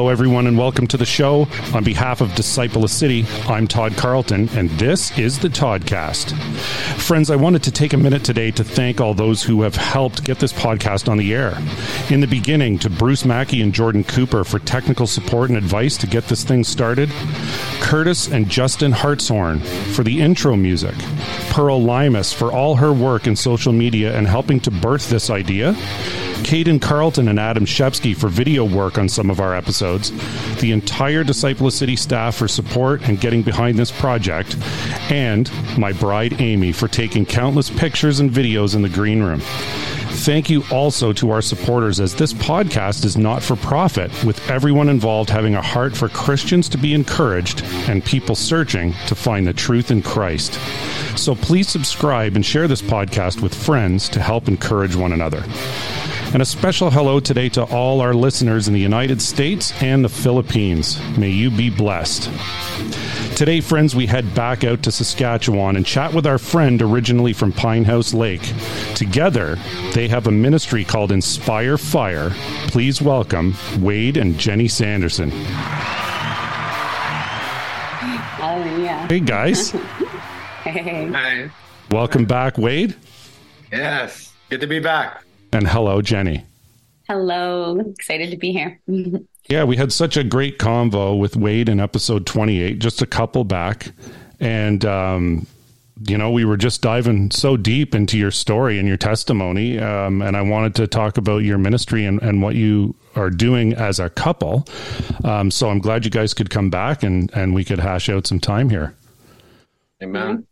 Hello, everyone, and welcome to the show. On behalf of Disciple of City, I'm Todd Carlton, and this is the Toddcast. Friends, I wanted to take a minute today to thank all those who have helped get this podcast on the air. In the beginning, to Bruce Mackey and Jordan Cooper for technical support and advice to get this thing started, Curtis and Justin Hartshorn for the intro music, Pearl Limas for all her work in social media and helping to birth this idea. Caden Carlton and Adam Shepsky for video work on some of our episodes, the entire Disciple City staff for support and getting behind this project, and my bride Amy for taking countless pictures and videos in the green room. Thank you also to our supporters, as this podcast is not for profit, with everyone involved having a heart for Christians to be encouraged and people searching to find the truth in Christ. So please subscribe and share this podcast with friends to help encourage one another. And a special hello today to all our listeners in the United States and the Philippines. May you be blessed. Today, friends, we head back out to Saskatchewan and chat with our friend originally from Pinehouse Lake. Together, they have a ministry called Inspire Fire. Please welcome Wade and Jenny Sanderson. Hallelujah. Hey, guys. Hey. Hi. Welcome back, Wade. Yes. Good to be back. And hello, Jenny. Hello. Excited to be here. Yeah, we had such a great convo with Wade in episode 28, just a couple back. And, um, you know, we were just diving so deep into your story and your testimony. Um, and I wanted to talk about your ministry and, and what you are doing as a couple. Um, so I'm glad you guys could come back and, and we could hash out some time here. Amen.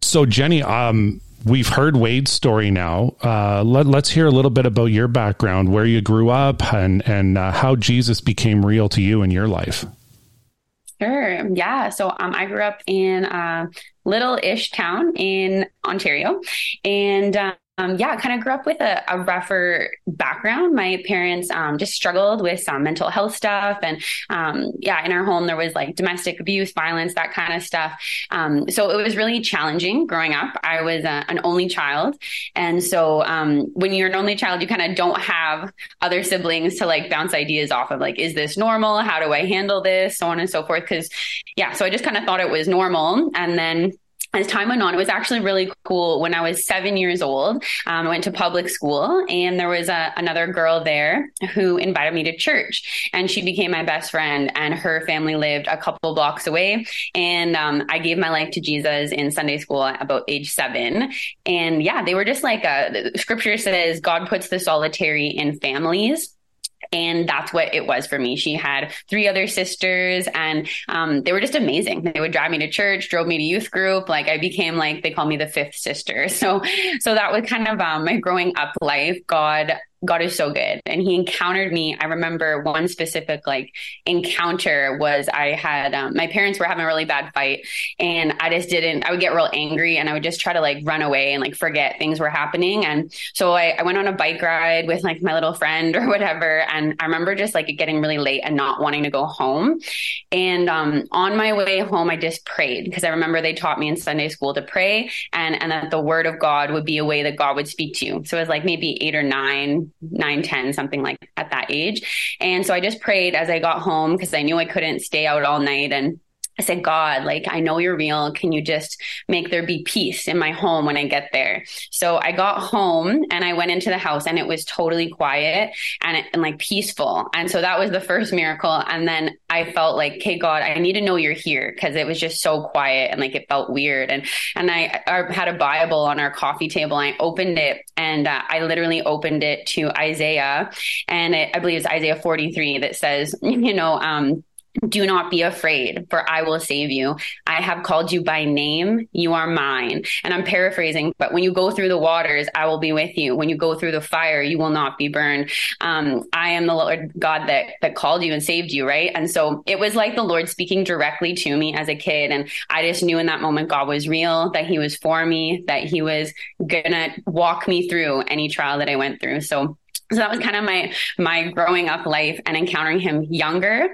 So, Jenny, um, we've heard Wade's story now. Uh, let, us hear a little bit about your background, where you grew up, and and uh, how Jesus became real to you in your life. Sure. Yeah. So um, I grew up in a little-ish town in Ontario, and um, yeah, kind of grew up with a, a rougher background. My parents um, just struggled with some mental health stuff. And um, yeah, in our home, there was like domestic abuse, violence, that kind of stuff. Um, so it was really challenging growing up. I was a, an only child. And so um, when you're an only child, you kind of don't have other siblings to like bounce ideas off of like, is this normal? How do I handle this? So on and so forth. Cause yeah, so I just kind of thought it was normal. And then as time went on, it was actually really cool. When I was seven years old, um, I went to public school, and there was a, another girl there who invited me to church, and she became my best friend. And her family lived a couple blocks away, and um, I gave my life to Jesus in Sunday school at about age seven. And yeah, they were just like a, Scripture says God puts the solitary in families and that's what it was for me. She had three other sisters, and um, they were just amazing. They would drive me to church, drove me to youth group. Like I became like they call me the fifth sister. So, so that was kind of um, my growing up life. God God is so good. And he encountered me. I remember one specific like encounter was I had um, my parents were having a really bad fight and I just didn't, I would get real angry and I would just try to like run away and like forget things were happening. And so I, I went on a bike ride with like my little friend or whatever. And I remember just like getting really late and not wanting to go home. And um, on my way home, I just prayed because I remember they taught me in Sunday school to pray and, and that the word of God would be a way that God would speak to you. So it was like maybe eight or nine nine, 10, something like at that age. And so I just prayed as I got home because I knew I couldn't stay out all night and I said, God, like, I know you're real. Can you just make there be peace in my home when I get there? So I got home and I went into the house and it was totally quiet and, and like peaceful. And so that was the first miracle. And then I felt like, okay, God, I need to know you're here because it was just so quiet and like it felt weird. And, and I, I had a Bible on our coffee table and I opened it and uh, I literally opened it to Isaiah and it, I believe it's Isaiah 43 that says, you know, um, do not be afraid, for I will save you. I have called you by name. You are mine. And I'm paraphrasing, but when you go through the waters, I will be with you. When you go through the fire, you will not be burned. Um, I am the Lord God that that called you and saved you, right? And so it was like the Lord speaking directly to me as a kid. And I just knew in that moment God was real, that He was for me, that He was gonna walk me through any trial that I went through. So so that was kind of my my growing up life and encountering him younger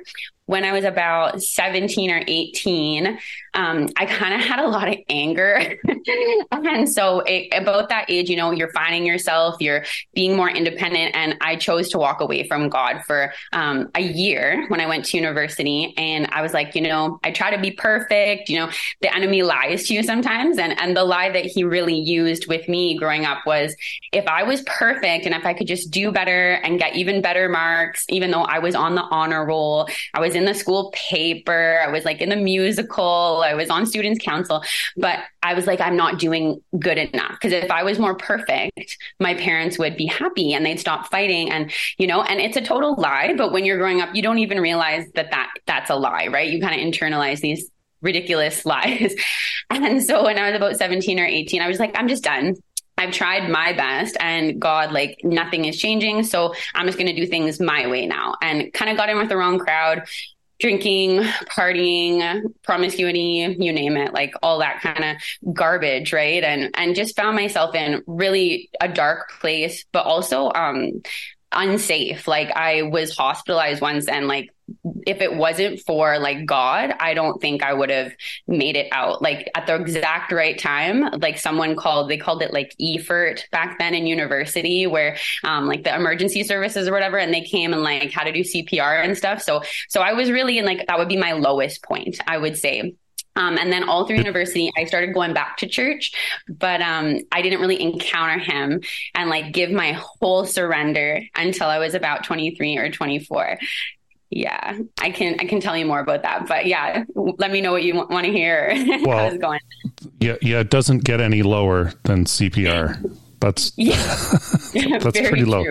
when I was about 17 or 18, um, I kind of had a lot of anger. and so it, about that age, you know, you're finding yourself, you're being more independent. And I chose to walk away from God for um, a year when I went to university. And I was like, you know, I try to be perfect. You know, the enemy lies to you sometimes. And, and the lie that he really used with me growing up was if I was perfect and if I could just do better and get even better marks, even though I was on the honor roll, I was in the school paper, I was like in the musical, I was on students council, but I was like, I'm not doing good enough. Cause if I was more perfect, my parents would be happy and they'd stop fighting. And, you know, and it's a total lie. But when you're growing up, you don't even realize that, that that's a lie, right? You kind of internalize these ridiculous lies. And so when I was about 17 or 18, I was like, I'm just done. I've tried my best and God, like nothing is changing. So I'm just going to do things my way now and kind of got in with the wrong crowd, drinking, partying, promiscuity, you name it, like all that kind of garbage. Right. And, and just found myself in really a dark place, but also, um, unsafe. Like I was hospitalized once and like if it wasn't for like God, I don't think I would have made it out. Like at the exact right time, like someone called, they called it like EFERT back then in university, where um, like the emergency services or whatever, and they came and like how to do CPR and stuff. So, so I was really in like that would be my lowest point, I would say. Um, and then all through university, I started going back to church, but um, I didn't really encounter him and like give my whole surrender until I was about 23 or 24 yeah i can i can tell you more about that but yeah let me know what you want to hear. Well yeah yeah it doesn't get any lower than cpr that's yeah. that's pretty low.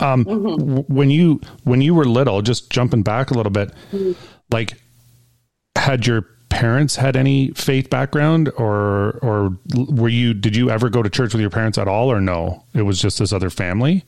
um, mm-hmm. when you when you were little just jumping back a little bit mm-hmm. like had your parents had any faith background or or were you did you ever go to church with your parents at all or no? It was just this other family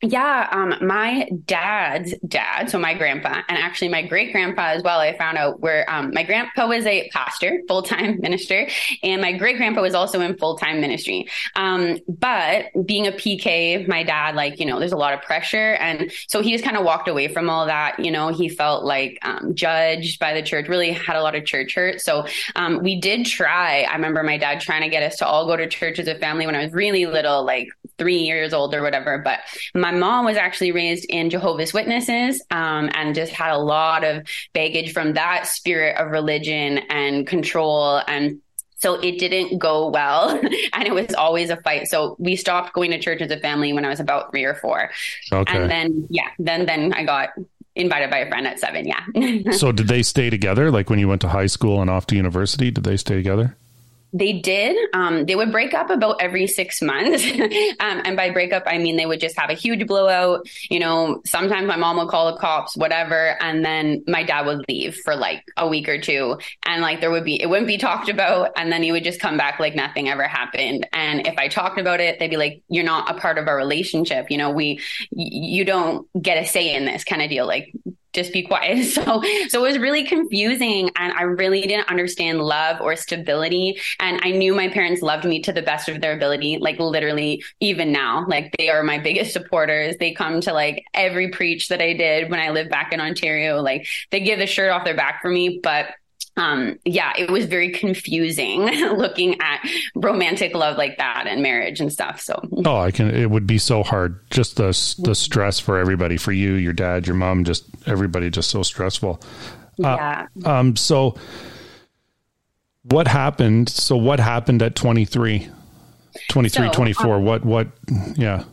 yeah, um, my dad's dad, so my grandpa, and actually my great grandpa as well. I found out where um, my grandpa was a pastor, full time minister, and my great grandpa was also in full time ministry. Um, but being a PK, my dad, like you know, there's a lot of pressure, and so he just kind of walked away from all that. You know, he felt like um, judged by the church. Really had a lot of church hurt. So um, we did try. I remember my dad trying to get us to all go to church as a family when I was really little, like three years old or whatever. But my mom was actually raised in Jehovah's Witnesses um, and just had a lot of baggage from that spirit of religion and control and so it didn't go well and it was always a fight. So we stopped going to church as a family when I was about three or four. Okay. And then, yeah, then, then I got invited by a friend at seven. Yeah. so did they stay together? Like when you went to high school and off to university, did they stay together? They did. Um, they would break up about every six months. um, and by breakup, I mean they would just have a huge blowout. You know, sometimes my mom would call the cops, whatever. And then my dad would leave for like a week or two. And like there would be, it wouldn't be talked about. And then he would just come back like nothing ever happened. And if I talked about it, they'd be like, you're not a part of our relationship. You know, we, you don't get a say in this kind of deal. Like just be quiet. So, so it was really confusing and I really didn't understand love or stability. And I knew my parents loved me to the best of their ability, like literally even now, like they are my biggest supporters. They come to like every preach that I did when I lived back in Ontario. Like they give the shirt off their back for me, but um, yeah, it was very confusing looking at romantic love like that and marriage and stuff. So, oh, I can, it would be so hard. Just the, the stress for everybody, for you, your dad, your mom, just everybody, just so stressful. Uh, yeah. Um, so what happened? So what happened at 23, 23, so, 24? Um, what, what, yeah.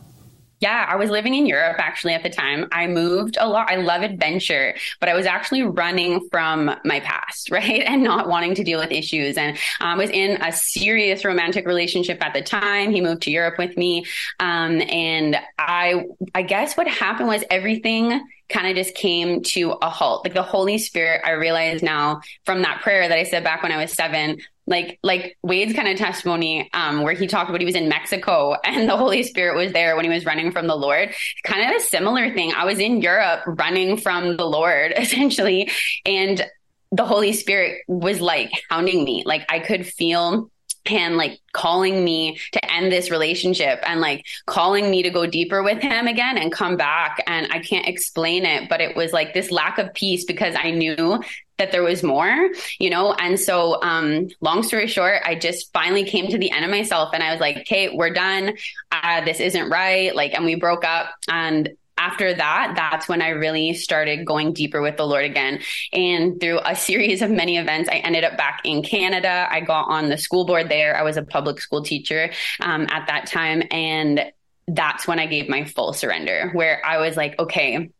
Yeah, I was living in Europe actually at the time. I moved a lot. I love adventure, but I was actually running from my past, right? And not wanting to deal with issues. And I um, was in a serious romantic relationship at the time. He moved to Europe with me. Um, and I, I guess what happened was everything kind of just came to a halt. Like the Holy Spirit, I realize now from that prayer that I said back when I was seven, like like Wade's kind of testimony, um, where he talked about he was in Mexico and the Holy Spirit was there when he was running from the Lord. Kind of a similar thing. I was in Europe running from the Lord essentially, and the Holy Spirit was like hounding me. Like I could feel and like calling me to end this relationship and like calling me to go deeper with him again and come back. And I can't explain it, but it was like this lack of peace because I knew that there was more, you know? And so, um, long story short, I just finally came to the end of myself and I was like, okay, we're done. Uh, this isn't right. Like, and we broke up and after that, that's when I really started going deeper with the Lord again. And through a series of many events, I ended up back in Canada. I got on the school board there. I was a public school teacher um, at that time. And that's when I gave my full surrender, where I was like, okay,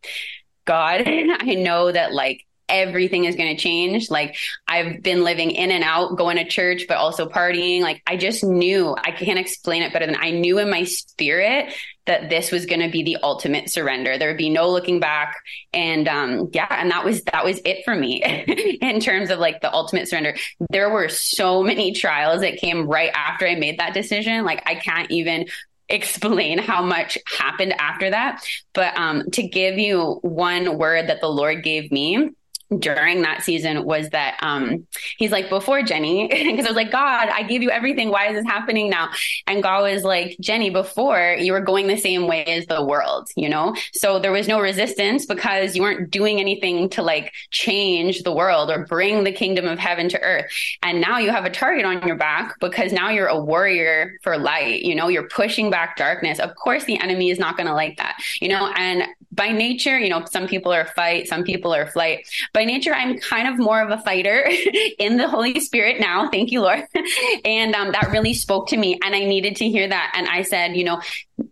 God, I know that like everything is going to change. Like I've been living in and out, going to church, but also partying. Like I just knew, I can't explain it better than I knew in my spirit that this was going to be the ultimate surrender. There would be no looking back. And um, yeah, and that was that was it for me in terms of like the ultimate surrender. There were so many trials that came right after I made that decision. Like I can't even explain how much happened after that. But um, to give you one word that the Lord gave me during that season was that um he's like before Jenny because I was like God I gave you everything. Why is this happening now? And God was like Jenny before you were going the same way as the world you know? So there was no resistance because you weren't doing anything to like change the world or bring the kingdom of heaven to earth. And now you have a target on your back because now you're a warrior for light you know? You're pushing back darkness. Of course the enemy is not going to like that you know? And by nature you know some people are fight some people are flight by nature, I'm kind of more of a fighter in the Holy Spirit now. Thank you, Lord. and um, that really spoke to me. And I needed to hear that. And I said, you know,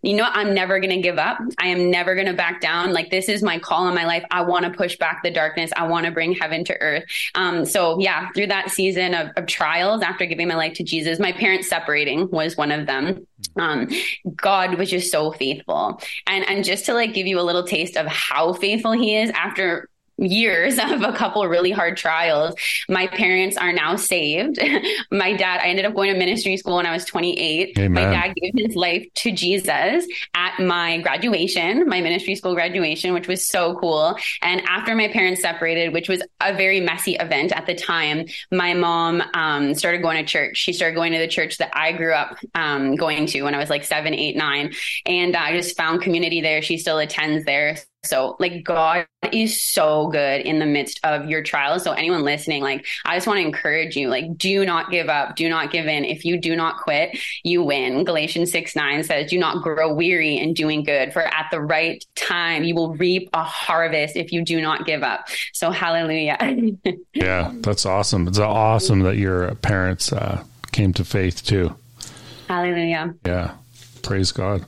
you know, I'm never going to give up. I am never going to back down. Like this is my call in my life. I want to push back the darkness. I want to bring heaven to earth. Um, so yeah, through that season of, of, trials after giving my life to Jesus, my parents separating was one of them. Um, God was just so faithful. And, and just to like give you a little taste of how faithful he is after years of a couple really hard trials. My parents are now saved. my dad, I ended up going to ministry school when I was 28. Amen. My dad gave his life to Jesus at my graduation, my ministry school graduation, which was so cool. And after my parents separated, which was a very messy event at the time, my mom um, started going to church. She started going to the church that I grew up um, going to when I was like seven, eight, nine. And I just found community there. She still attends there. So, like, God is so good in the midst of your trials. So, anyone listening, like, I just want to encourage you, like, do not give up, do not give in. If you do not quit, you win. Galatians 6 9 says, Do not grow weary in doing good, for at the right time you will reap a harvest if you do not give up. So, hallelujah. yeah, that's awesome. It's awesome that your parents uh, came to faith too. Hallelujah. Yeah. Praise God.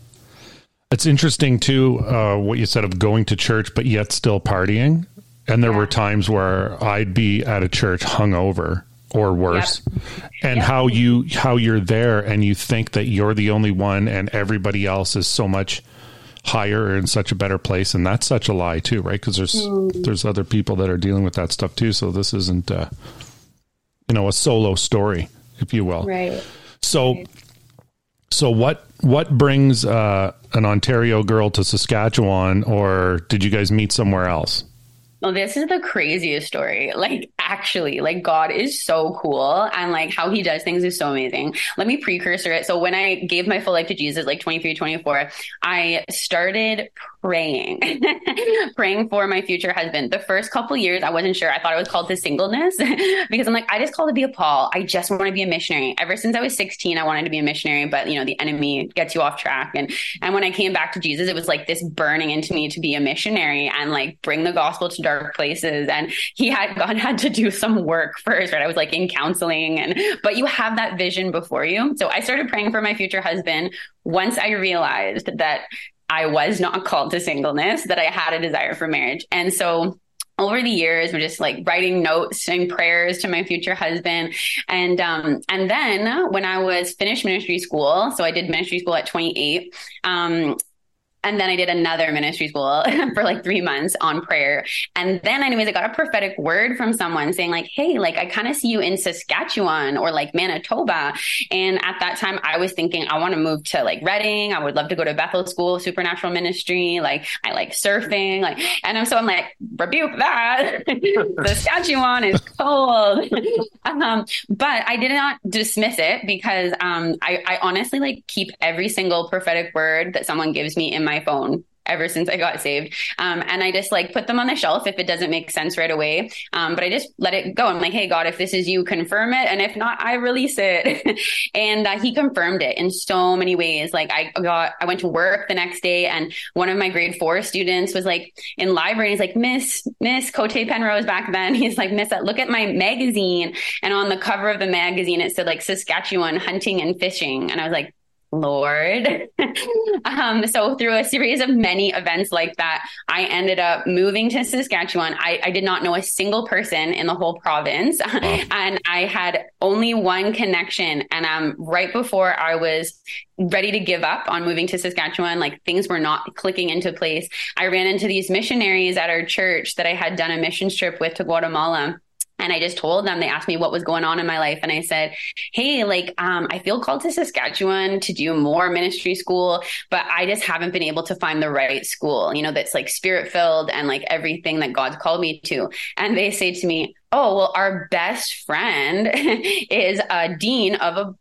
It's interesting too uh, what you said of going to church but yet still partying. And there yeah. were times where I'd be at a church hungover or worse, yep. and yep. how you how you're there and you think that you're the only one and everybody else is so much higher or in such a better place, and that's such a lie too, right? Because there's mm. there's other people that are dealing with that stuff too. So this isn't uh, you know a solo story, if you will. Right. So. Right so what what brings uh, an Ontario girl to Saskatchewan, or did you guys meet somewhere else? Well, this is the craziest story. Like, actually, like, God is so cool. And like, how he does things is so amazing. Let me precursor it. So, when I gave my full life to Jesus, like 23, 24, I started praying, praying for my future husband. The first couple years, I wasn't sure. I thought I was called to singleness because I'm like, I just called to be a Paul. I just want to be a missionary. Ever since I was 16, I wanted to be a missionary, but you know, the enemy gets you off track. And and when I came back to Jesus, it was like this burning into me to be a missionary and like bring the gospel to dark places. And he had God had to do some work first, right? I was like in counseling and but you have that vision before you. So I started praying for my future husband once I realized that I was not called to singleness, that I had a desire for marriage. And so over the years we're just like writing notes and prayers to my future husband and um and then when i was finished ministry school so i did ministry school at 28 um And then I did another ministry school for like three months on prayer. And then, anyways, I got a prophetic word from someone saying, like, hey, like, I kind of see you in Saskatchewan or like Manitoba. And at that time, I was thinking, I want to move to like Redding. I would love to go to Bethel School of Supernatural Ministry. Like, I like surfing. Like, and I'm so I'm like, rebuke that. Saskatchewan is cold. um, but I did not dismiss it because um, I, I honestly like keep every single prophetic word that someone gives me in my phone ever since I got saved. Um, and I just like put them on the shelf if it doesn't make sense right away. Um, but I just let it go. I'm like, hey, God, if this is you, confirm it. And if not, I release it. and uh, he confirmed it in so many ways. Like I got, I went to work the next day and one of my grade four students was like in library. He's like, Miss, Miss Cote Penrose back then. He's like, Miss, look at my magazine. And on the cover of the magazine, it said like Saskatchewan hunting and fishing. And I was like, Lord. um, so through a series of many events like that, I ended up moving to Saskatchewan. I, I did not know a single person in the whole province, wow. and I had only one connection. And um, right before I was ready to give up on moving to Saskatchewan, like things were not clicking into place. I ran into these missionaries at our church that I had done a mission trip with to Guatemala and I just told them, they asked me what was going on in my life. And I said, Hey, like, um, I feel called to Saskatchewan to do more ministry school, but I just haven't been able to find the right school, you know, that's like spirit filled and like everything that God's called me to. And they say to me, Oh, well, our best friend is a dean of a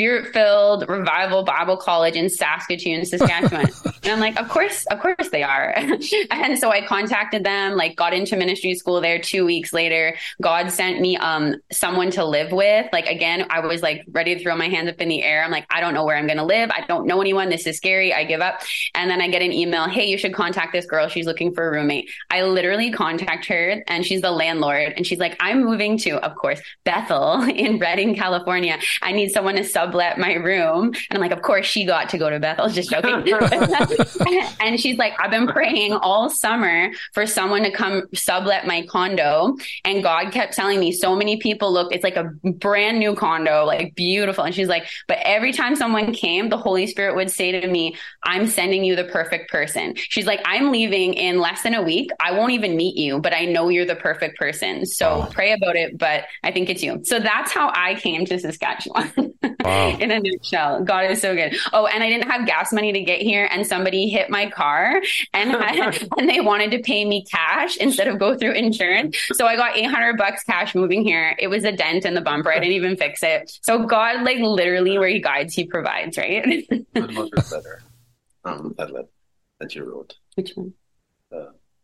spirit filled revival Bible college in Saskatoon, Saskatchewan. and I'm like, of course, of course they are. and so I contacted them, like got into ministry school there two weeks later. God sent me um someone to live with. Like again, I was like ready to throw my hands up in the air. I'm like, I don't know where I'm gonna live. I don't know anyone. This is scary. I give up. And then I get an email, hey, you should contact this girl. She's looking for a roommate. I literally contact her and she's the landlord. And she's like, I'm moving to, of course, Bethel in Redding, California. I need someone to sublet my room. And I'm like, of course she got to go to Bethel. I was just joking. and she's like, I've been praying all summer for someone to come sublet my condo. And God kept telling me so many people look, it's like a brand new condo, like beautiful. And she's like, but every time someone came, the Holy Spirit would say to me, I'm sending you the perfect person. She's like, I'm leaving in less than a week. I won't even meet you, but I know you're the perfect person. So oh. pray about it. But I think it's you. So that's how I came to Saskatchewan. Wow. in a nutshell. God is so good. Oh, and I didn't have gas money to get here, and somebody hit my car, and I, and they wanted to pay me cash instead of go through insurance. So I got eight hundred bucks cash moving here. It was a dent in the bumper. I didn't even fix it. So God, like literally, where He guides, He provides. Right. letter? Um, that that you wrote. Which one?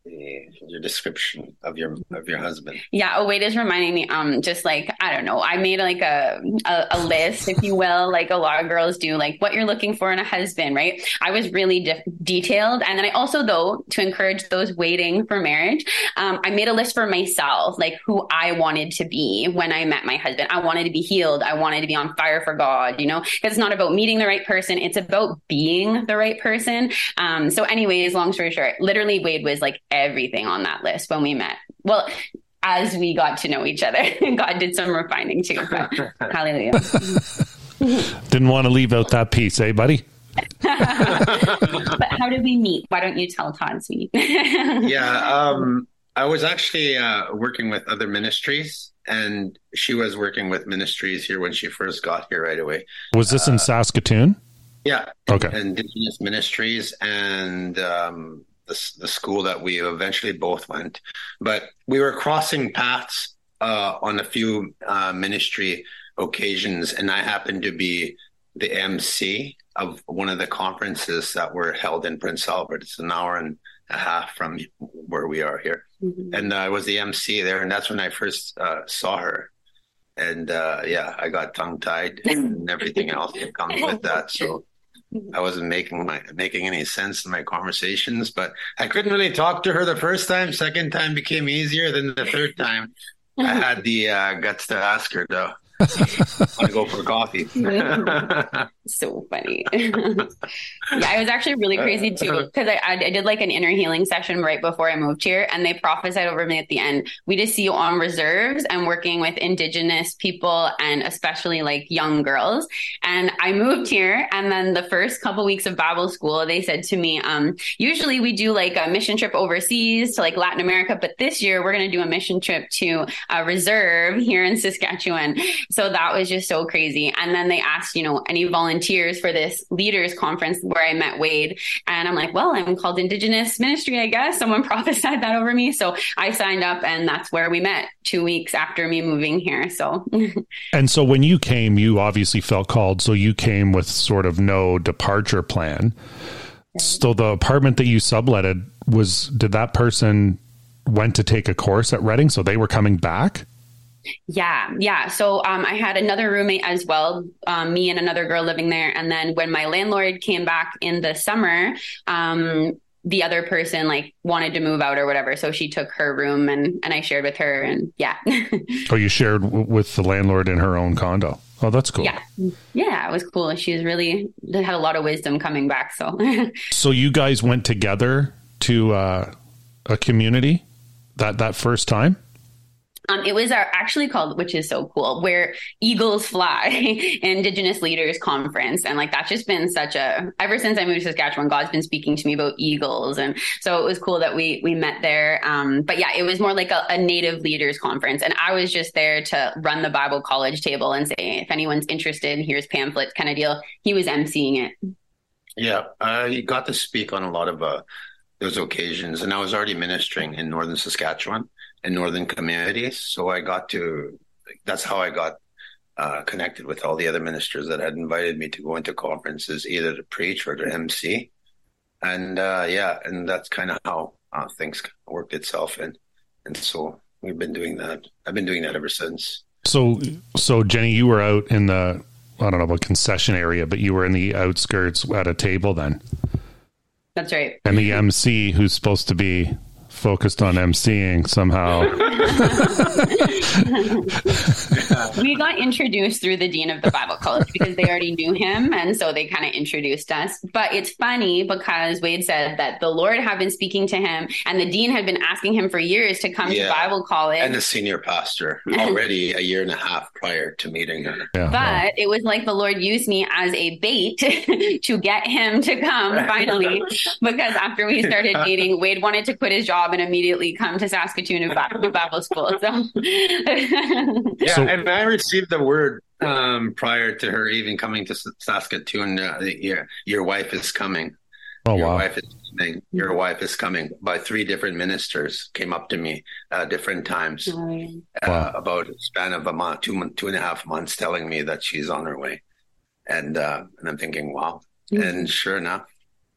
Your description of your of your husband. Yeah, oh wait is reminding me. Um, just like I don't know, I made like a, a, a list, if you will, like a lot of girls do, like what you're looking for in a husband, right? I was really de- detailed, and then I also though to encourage those waiting for marriage, um, I made a list for myself, like who I wanted to be when I met my husband. I wanted to be healed. I wanted to be on fire for God. You know, it's not about meeting the right person; it's about being the right person. Um, so, anyways, long story short, literally Wade was like everything on that list when we met. Well, as we got to know each other, God did some refining too. But hallelujah. Didn't want to leave out that piece, eh, buddy? but how did we meet? Why don't you tell Todd, sweetie? yeah, um, I was actually uh, working with other ministries, and she was working with ministries here when she first got here right away. Was this uh, in Saskatoon? Yeah. Okay. Indigenous ministries and um, the, the school that we eventually both went. But we were crossing paths uh, on a few uh, ministry occasions, and I happened to be the MC of one of the conferences that were held in Prince Albert. It's an hour and a half from where we are here, mm-hmm. and uh, I was the MC there, and that's when I first uh, saw her. And uh, yeah, I got tongue tied and everything else that comes with that. So I wasn't making my making any sense in my conversations, but I couldn't really talk to her the first time. Second time became easier than the third time. I had the uh, guts to ask her though. want to go for coffee. so funny. yeah, it was actually really crazy too because I, I did like an inner healing session right before I moved here, and they prophesied over me at the end. We just see you on reserves and working with Indigenous people and especially like young girls. And I moved here, and then the first couple weeks of Bible school, they said to me, um, usually we do like a mission trip overseas to like Latin America, but this year we're going to do a mission trip to a reserve here in Saskatchewan. So that was just so crazy. And then they asked, you know, any volunteers for this leaders conference where I met Wade. And I'm like, well, I'm called Indigenous Ministry, I guess. Someone prophesied that over me. So I signed up and that's where we met two weeks after me moving here. So, and so when you came, you obviously felt called. So you came with sort of no departure plan. So the apartment that you subletted was, did that person went to take a course at Redding? So they were coming back? Yeah, yeah. So um, I had another roommate as well, um, me and another girl living there. And then when my landlord came back in the summer, um, the other person like wanted to move out or whatever, so she took her room and and I shared with her. And yeah. oh, you shared w- with the landlord in her own condo. Oh, that's cool. Yeah, yeah, it was cool. She was really had a lot of wisdom coming back. So. so you guys went together to uh, a community that that first time. Um, it was our, actually called, which is so cool, where Eagles Fly Indigenous Leaders Conference. And like that's just been such a ever since I moved to Saskatchewan, God's been speaking to me about eagles. And so it was cool that we we met there. Um, but yeah, it was more like a, a native leaders conference. And I was just there to run the Bible college table and say, if anyone's interested, here's pamphlets kind of deal. He was emceeing it. Yeah, I got to speak on a lot of uh, those occasions, and I was already ministering in northern Saskatchewan in northern communities. So I got to, that's how I got uh, connected with all the other ministers that had invited me to go into conferences, either to preach or to MC. And uh, yeah, and that's kind of how uh, things worked itself. And and so we've been doing that. I've been doing that ever since. So, so Jenny, you were out in the I don't know about concession area, but you were in the outskirts at a table then. That's right. And the MC, who's supposed to be focused on emceeing somehow. we got introduced through the dean of the Bible college because they already knew him, and so they kind of introduced us. But it's funny because Wade said that the Lord had been speaking to him, and the dean had been asking him for years to come yeah. to Bible college, and the senior pastor already a year and a half prior to meeting her. Yeah, but it was like the Lord used me as a bait to get him to come finally, because after we started dating, Wade wanted to quit his job job and immediately come to Saskatoon and to Bible school. So, yeah, so, and I received the word um, prior to her even coming to Saskatoon. Uh, your your wife is coming. Oh your wow! Wife is coming. Your wife is coming. By three different ministers came up to me uh, different times uh, wow. about a span of a month, two two and a half months, telling me that she's on her way, and uh, and I'm thinking, wow. Mm-hmm. And sure enough,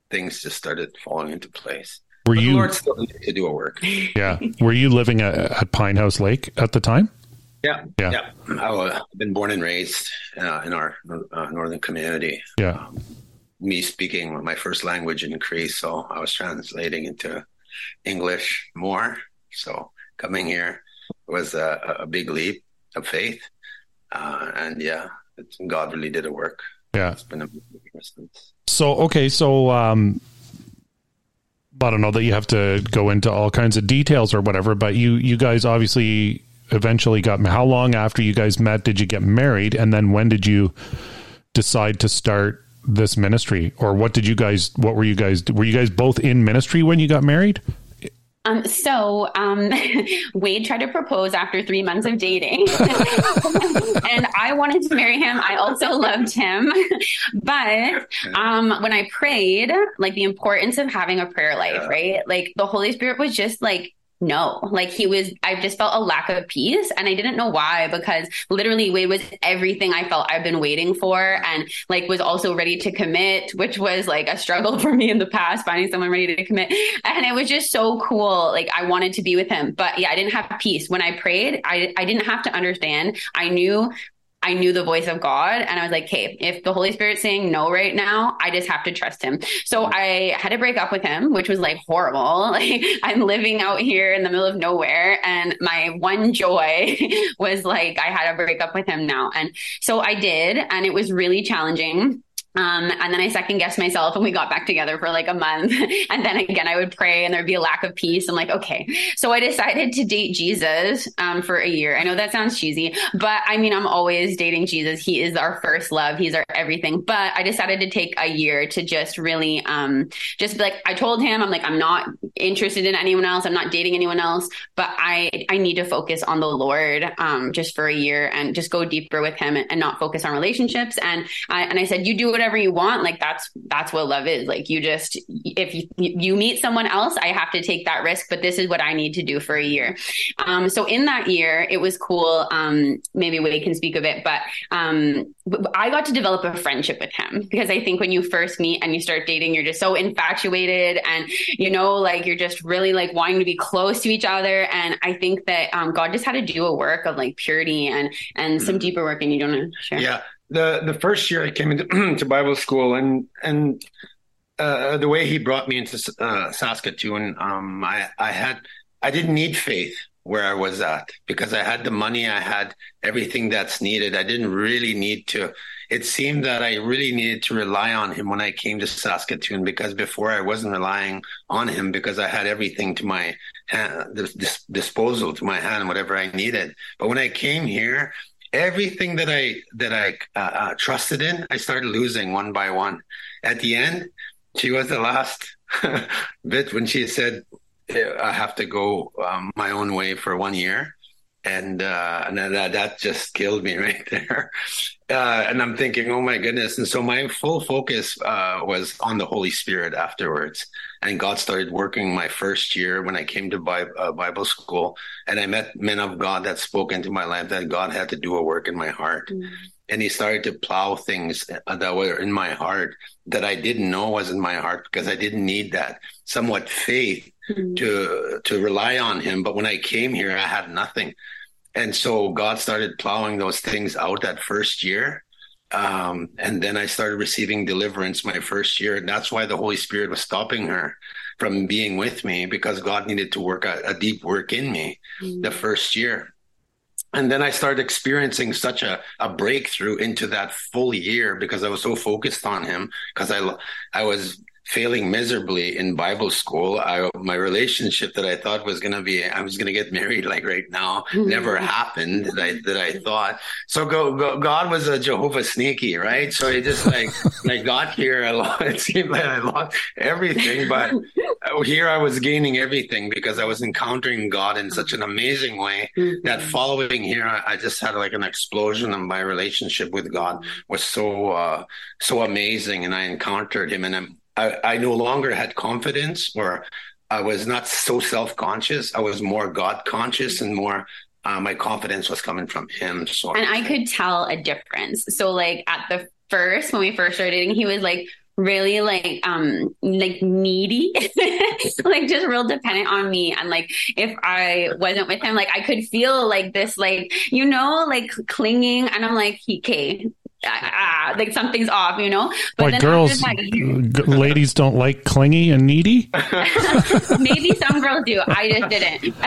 things just started falling into place. Were but you Lord still needed to do a work? Yeah. Were you living at, at Pinehouse Lake at the time? Yeah, yeah. yeah. I've been born and raised uh, in our uh, northern community. Yeah. Um, me speaking my first language in Cree, so I was translating into English more. So coming here was a, a big leap of faith, uh, and yeah, God really did a work. Yeah, it's been a big So okay, so um, I don't know that you have to go into all kinds of details or whatever, but you you guys obviously eventually got how long after you guys met did you get married? And then when did you decide to start this ministry? Or what did you guys what were you guys were you guys both in ministry when you got married? Um, so um, Wade tried to propose after three months of dating, and I wanted to marry him. I also loved him, but um, when I prayed, like the importance of having a prayer life, right? Like the Holy Spirit was just like no like he was i just felt a lack of peace and i didn't know why because literally wade was everything i felt i've been waiting for and like was also ready to commit which was like a struggle for me in the past finding someone ready to commit. And it was just so cool like i wanted to be with him. But yeah i didn't have peace. When i prayed i, I didn't have to understand. I knew I knew the voice of God and I was like, okay, if the Holy Spirit's saying no right now, I just have to trust him. So mm-hmm. I had to break up with him, which was like horrible. Like I'm living out here in the middle of nowhere and my one joy was like I had to break up with him now. And so I did and it was really challenging um, and then I second guessed myself and we got back together for like a month. and then again, I would pray and there'd be a lack of peace. I'm like, okay. So I decided to date Jesus um, for a year. I know that sounds cheesy, but I mean, I'm always dating Jesus. He is our first love. He's our everything. But I decided to take a year to just really, um, just like, I told him, I'm like, I'm not interested in anyone else. I'm not dating anyone else, but I, I need to focus on the Lord, um, just for a year and just go deeper with him and, and not focus on relationships. And I, and I said, you do whatever you want. Like that's that's what love is. Like you just if you, you meet someone else i have to take that risk but this is what i need to do for a year. Um, so in that year it was cool. Um, maybe Wade can speak of it but um, i got to develop a friendship with him because i think when you first meet and you start dating you're just so infatuated and you know like you're just really like wanting to be close to each other. And i think that um, god just had to do a work of like purity and and some mm-hmm. deeper work and you don't know share yeah the the first year I came into Bible school, and and uh, the way he brought me into uh, Saskatoon, um, I I had I didn't need faith where I was at because I had the money, I had everything that's needed. I didn't really need to. It seemed that I really needed to rely on him when I came to Saskatoon because before I wasn't relying on him because I had everything to my hand, disposal to my hand, whatever I needed. But when I came here, everything that I that I uh, uh, trusted in, I started losing one by one. At the end, she was the last bit when she said, "I have to go um, my own way for one year." And uh, and that that just killed me right there. Uh, and I'm thinking, oh my goodness! And so my full focus uh, was on the Holy Spirit afterwards. And God started working my first year when I came to Bible, uh, Bible school, and I met men of God that spoke into my life that God had to do a work in my heart. Mm-hmm. And he started to plow things uh, that were in my heart that I didn't know was in my heart because I didn't need that somewhat faith mm-hmm. to to rely on him. But when I came here, I had nothing, and so God started plowing those things out that first year. Um, and then I started receiving deliverance my first year, and that's why the Holy Spirit was stopping her from being with me because God needed to work a, a deep work in me mm-hmm. the first year and then I started experiencing such a, a breakthrough into that full year because I was so focused on him because I I was failing miserably in Bible school. I, my relationship that I thought was going to be, I was going to get married like right now, never happened that I, that I thought. So go, go, God was a Jehovah sneaky, right? So he just like, like got here a lot. It seemed like I lost everything, but here I was gaining everything because I was encountering God in such an amazing way mm-hmm. that following here, I, I, just had like an explosion of my relationship with God was so, uh, so amazing. And I encountered him and I'm, I, I no longer had confidence or I was not so self conscious. I was more God conscious and more uh, my confidence was coming from him. So and I could tell a difference. So like at the first when we first started dating, he was like really like um like needy like just real dependent on me and like if i wasn't with him like i could feel like this like you know like clinging and i'm like he okay ah, like something's off, you know. But like girls, that, g- ladies don't like clingy and needy. Maybe some girls do. I just didn't.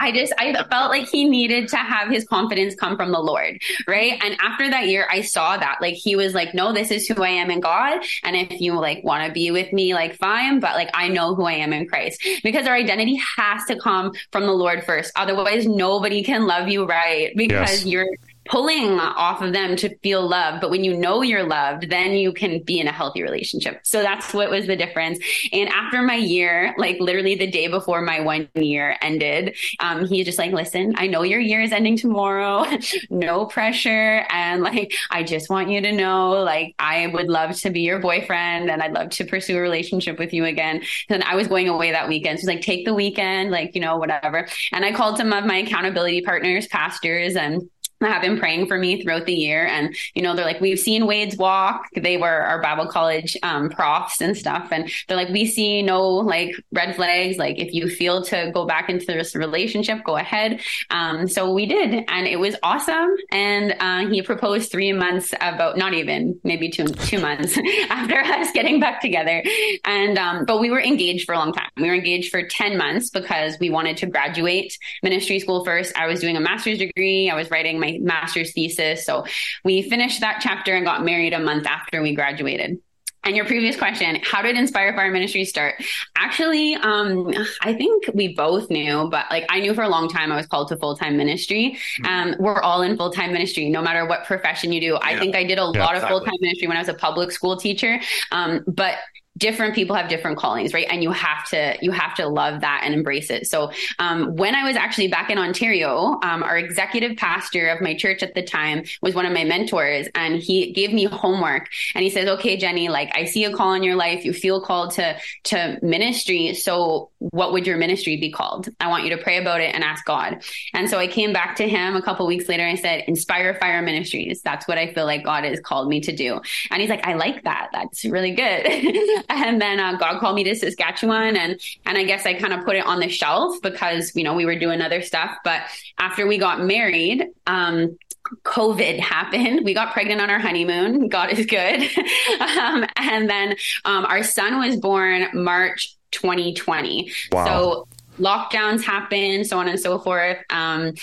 I just I felt like he needed to have his confidence come from the Lord, right? And after that year, I saw that like he was like, no, this is who I am in God, and if you like want to be with me, like fine, but like I know who I am in Christ because our identity has to come from the Lord first. Otherwise, nobody can love you right because yes. you're pulling off of them to feel loved. But when you know you're loved, then you can be in a healthy relationship. So that's what was the difference. And after my year, like literally the day before my one year ended, um, he's just like, listen, I know your year is ending tomorrow. no pressure. And like, I just want you to know, like, I would love to be your boyfriend and I'd love to pursue a relationship with you again. And I was going away that weekend. So like, take the weekend, like, you know, whatever. And I called some of my accountability partners, pastors, and have been praying for me throughout the year. And, you know, they're like, we've seen Wade's walk. They were our Bible college um, profs and stuff. And they're like, we see no like red flags. Like, if you feel to go back into this relationship, go ahead. Um, so we did. And it was awesome. And uh, he proposed three months about, not even, maybe two, two months after us getting back together. And, um, but we were engaged for a long time. We were engaged for 10 months because we wanted to graduate ministry school first. I was doing a master's degree. I was writing my master's thesis. So we finished that chapter and got married a month after we graduated. And your previous question, how did Inspire Fire Ministry start? Actually, um, I think we both knew, but like I knew for a long time I was called to full time ministry. Mm-hmm. Um, we're all in full time ministry, no matter what profession you do. Yeah. I think I did a yeah, lot of exactly. full time ministry when I was a public school teacher. Um, but different people have different callings right? And you have to you have to love that and embrace it. So um, when i was actually back in ontario um, our executive pastor of my church at the time was one of my mentors and he gave me homework. And he says okay jenny like i see a call in your life. You feel called to to ministry. So what would your ministry be called? I want you to pray about it and ask god. And so i came back to him a couple weeks later and i said inspire fire ministries. That's what i feel like god has called me to do. And he's like i like that. That's really good and then uh, God called me to Saskatchewan, and and I guess I kind of put it on the shelf because you know we were doing other stuff. But after we got married, um, COVID happened. We got pregnant on our honeymoon. God is good. um, and then um, our son was born March 2020. Wow. So lockdowns happened, so on and so forth. Um,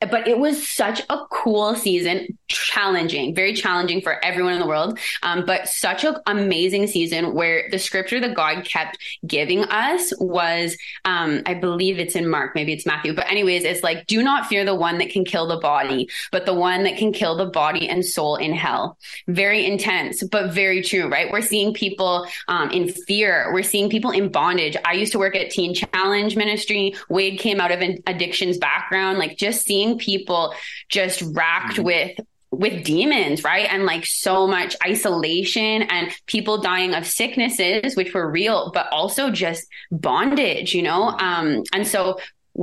but it was such a cool season challenging very challenging for everyone in the world um, but such an amazing season where the scripture that god kept giving us was um, i believe it's in mark maybe it's matthew but anyways it's like do not fear the one that can kill the body but the one that can kill the body and soul in hell. Very intense but very true right? We're seeing people um, in fear. We're seeing people in bondage. I used to work at teen challenge ministry. Wade came out of an addictions background like just seeing people just racked mm-hmm. with with demons, right? And like so much isolation and people dying of sicknesses, which were real, but also just bondage, you know? Um, and so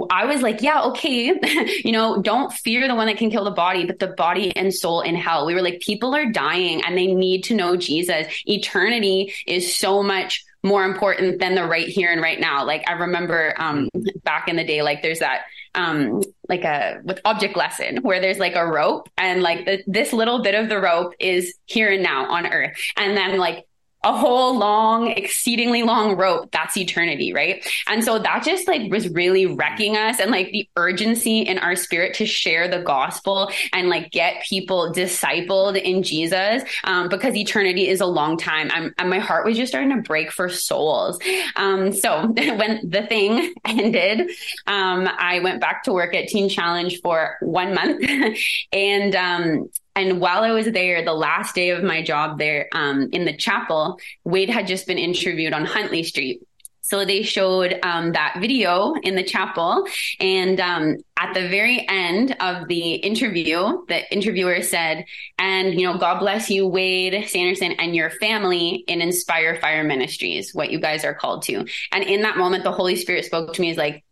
I was like, yeah, okay, you know, don't fear the one that can kill the body, but the body and soul in hell. We were like, people are dying and they need to know Jesus. Eternity is so much more important than the right here and right now. Like I remember um, back in the day, like there's that um like a with object lesson where there's like a rope and like the, this little bit of the rope is here and now on earth. And then like a whole long, exceedingly long rope. That's eternity, right? And so that just like was really wrecking us and like the urgency in our spirit to share the gospel and like get people discipled in Jesus um, because eternity is a long time. I'm, and my heart was just starting to break for souls. Um, so when the thing ended, um, I went back to work at Teen Challenge for one month and um, and while I was there, the last day of my job there um, in the chapel, Wade had just been interviewed on Huntley Street. So they showed um, that video in the chapel. And um, at the very end of the interview, the interviewer said, and, you know, God bless you, Wade Sanderson, and your family in Inspire Fire Ministries, what you guys are called to. And in that moment, the Holy Spirit spoke to me as like,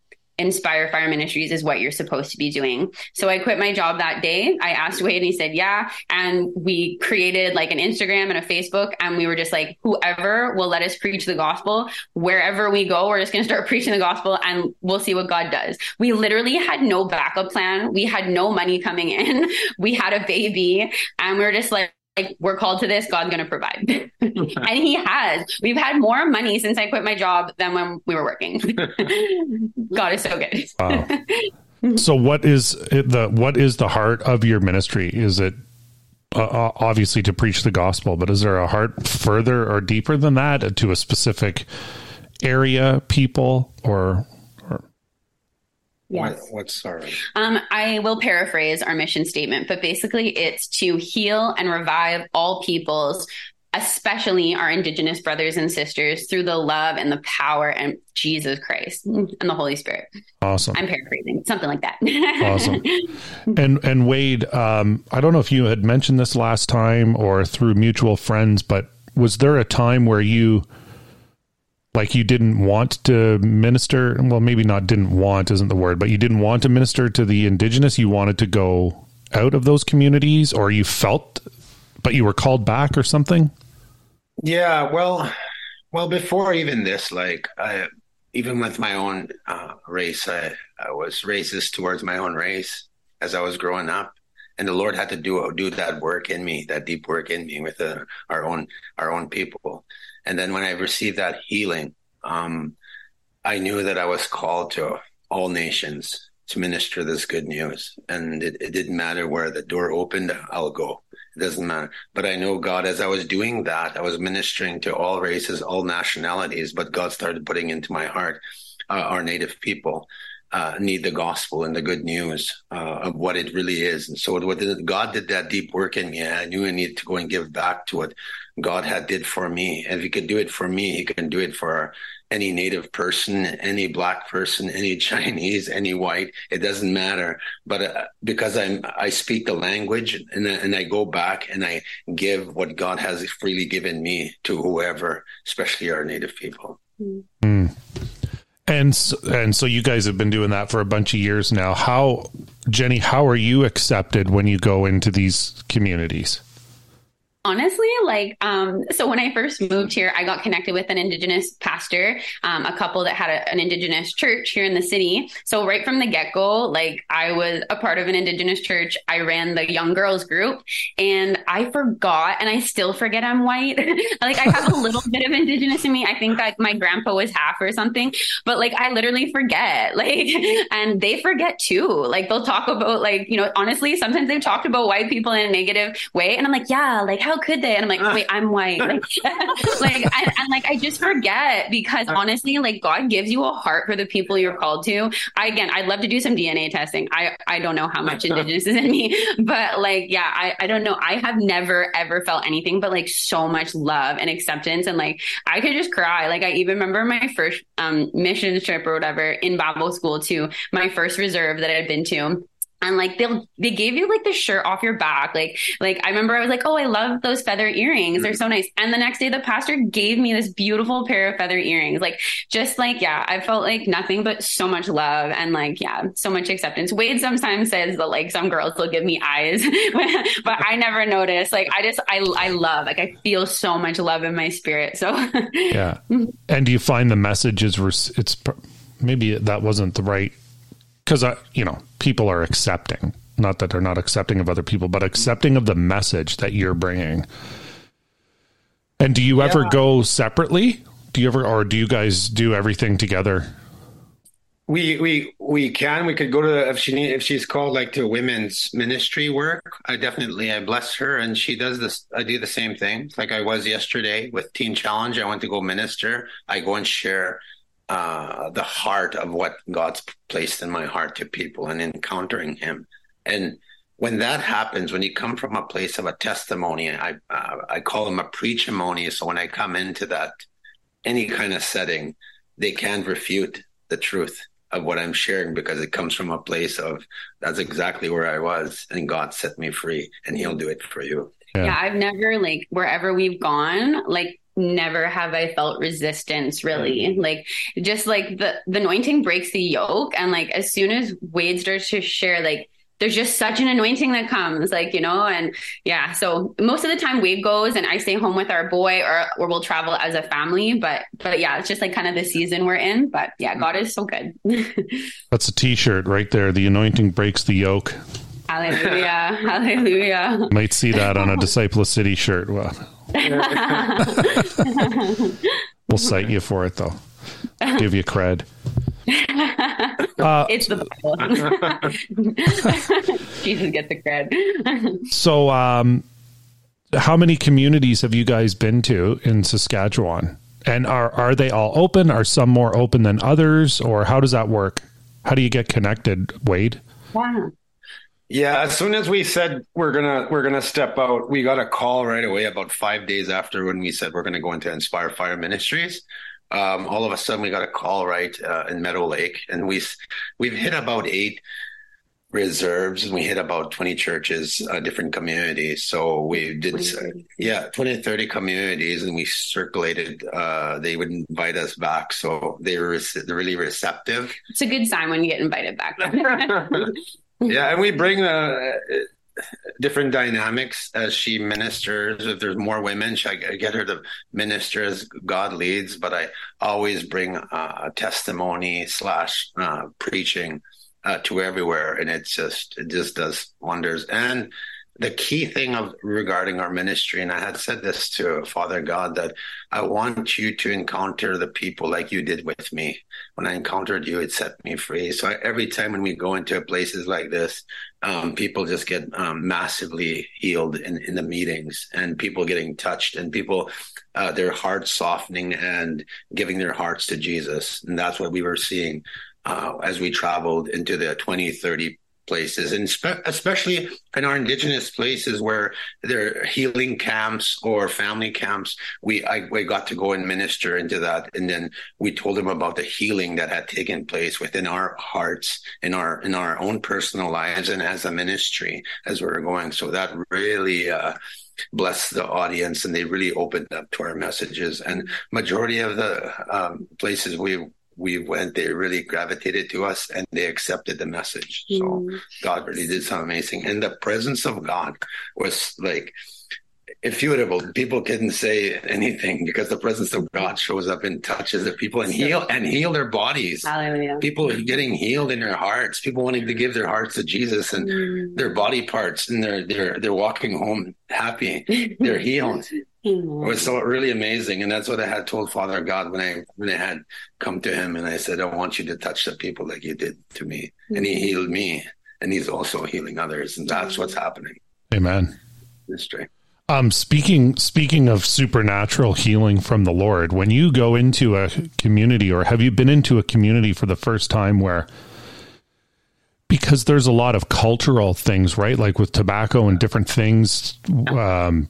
Inspire Fire Ministries is what you're supposed to be doing. So I quit my job that day. I asked Wade and he said, yeah. And we created like an Instagram and a Facebook and we were just like, whoever will let us preach the gospel, wherever we go, we're just going to start preaching the gospel and we'll see what God does. We literally had no backup plan. We had no money coming in. We had a baby and we are just like, like we're called to this god's going to provide. And he has. We've had more money since i quit my job than when we were working. God is so good. Wow. so what is the what is the heart of your ministry? Is it uh, uh, obviously to preach the gospel but is there a heart further or deeper than that to a specific area people or Yes. What, what's our? Um, I will paraphrase our mission statement, but basically it's to heal and revive all peoples, especially our Indigenous brothers and sisters, through the love and the power and Jesus Christ and the Holy Spirit. Awesome. I'm paraphrasing something like that. awesome. And and Wade, um, I don't know if you had mentioned this last time or through mutual friends, but was there a time where you like you didn't want to minister well maybe not didn't want isn't the word but you didn't want to minister to the indigenous you wanted to go out of those communities, or you felt, but you were called back or something? Yeah, well, well, before even this, like I, even with my own uh, race, I, I was racist towards my own race as I was growing up, and the Lord had to do do that work in me, that deep work in me with uh, our own our own people. And then when I received that healing, um, I knew that I was called to all nations to minister this good news, and it, it didn't matter where the door opened, I'll go. It doesn't matter. But I know God, as I was doing that, I was ministering to all races, all nationalities, but God started putting into my heart uh, our native people. Uh, need the gospel and the good news uh, of what it really is. And so what God did that deep work in me. I knew I needed to go and give back to what God had did for me. And if he could do it for me, he can do it for any native person, any black person, any Chinese, any white. It doesn't matter. But uh, because I'm, I speak the language and, and I go back and I give what God has freely given me to whoever, especially our native people. Mm. And so, and so you guys have been doing that for a bunch of years now. How, Jenny, how are you accepted when you go into these communities? Honestly like um so when i first moved here i got connected with an indigenous pastor um, a couple that had a, an indigenous church here in the city. So right from the get-go like i was a part of an indigenous church. I ran the young girls group and i forgot and i still forget i'm white. Like i have a little bit of indigenous in me. I think like my grandpa was half or something but like i literally forget. Like and they forget too. Like they'll talk about like you know honestly sometimes they've talked about white people in a negative way and i'm like yeah like how how could they? And I'm like, wait, I'm white. Like, like I, am like, I just forget because honestly, like God gives you a heart for the people you're called to. I, again, I'd love to do some DNA testing. I, I don't know how much indigenous is in me, but like, yeah, I, I don't know. I have never ever felt anything but like so much love and acceptance. And like, I could just cry. Like, I even remember my first um, mission trip or whatever in Bible school to my first reserve that I'd been to and like they'll they gave you like the shirt off your back. Like like i remember i was like oh i love those feather earrings. They're so nice. And the next day the pastor gave me this beautiful pair of feather earrings. Like just like yeah i felt like nothing but so much love and like yeah so much acceptance. Wade sometimes says that like some girls will give me eyes but i never notice like i just i i love like i feel so much love in my spirit. So yeah. Mm-hmm. And do you find the message is it's maybe that wasn't the right because I, you know, people are accepting. Not that they're not accepting of other people, but accepting of the message that you're bringing. And do you yeah. ever go separately? Do you ever, or do you guys do everything together? We we we can. We could go to if she if she's called like to women's ministry work. I definitely I bless her, and she does this. I do the same thing. Like I was yesterday with Teen Challenge. I went to go minister. I go and share uh, the heart of what God's placed in my heart to people and encountering Him. And when that happens, when you come from a place of a testimony, I uh, I call them a preachimony. So when I come into that any kind of setting, they can't refute the truth of what I'm sharing because it comes from a place of that's exactly where I was, and God set me free, and He'll do it for you. Yeah. yeah, I've never like wherever we've gone, like never have I felt resistance really. Like just like the the anointing breaks the yoke and like as soon as Wade starts to share like there's just such an anointing that comes like you know and yeah so most of the time wade goes and i stay home with our boy or or we'll travel as a family but but yeah it's just like kind of the season we're in but yeah god mm-hmm. is so good. That's a t-shirt right there. The anointing breaks the yoke hallelujah hallelujah might see that on a disciple of city shirt well we'll cite you for it though. Give you cred. Uh, it's the Bible. Jesus gets the cred. so, um, how many communities have you guys been to in Saskatchewan? And are are they all open? Are some more open than others, or how does that work? How do you get connected, Wade? Wow. Yeah, as soon as we said we're gonna we're gonna step out, we got a call right away about five days after when we said we're gonna go into Inspire Fire Ministries. Um, all of a sudden, we got a call right uh, in Meadow Lake, and we we've hit about eight reserves, and we hit about twenty churches, uh, different communities. So we did, uh, yeah, 20, 30 communities, and we circulated. Uh, they would invite us back, so they were really receptive. It's a good sign when you get invited back. yeah, and we bring the different dynamics as she ministers. If there's more women, I get her to minister as God leads. But I always bring a testimony slash uh, preaching uh, to everywhere, and it just it just does wonders. And the key thing of regarding our ministry, and I had said this to Father God that I want you to encounter the people like you did with me. When I encountered you, it set me free. So every time when we go into places like this, um, people just get um, massively healed in, in the meetings, and people getting touched, and people uh, their hearts softening and giving their hearts to Jesus, and that's what we were seeing uh, as we traveled into the 20, 30 places, and spe- especially in our indigenous places where there are healing camps or family camps. We I, we got to go and minister into that, and then we told them about the healing that had taken place within our hearts, in our in our own personal lives, and as a ministry as we were going. So that really. Uh, blessed the audience and they really opened up to our messages and majority of the um, places we we went, they really gravitated to us and they accepted the message. So mm. God really did something amazing. And the presence of God was like infutable. People couldn't say anything because the presence of God shows up and touches the people and heal and heal their bodies. Hallelujah. People getting healed in their hearts, people wanting to give their hearts to Jesus and mm. their body parts and they're they're they're walking home happy. They're healed. It was so really amazing, and that's what I had told Father God when I when I had come to him, and I said, "I want you to touch the people like you did to me," mm-hmm. and he healed me, and he's also healing others, and that's what's happening. Amen. Mystery. Um, speaking speaking of supernatural healing from the Lord, when you go into a community, or have you been into a community for the first time where because there's a lot of cultural things, right? Like with tobacco and different things. Um,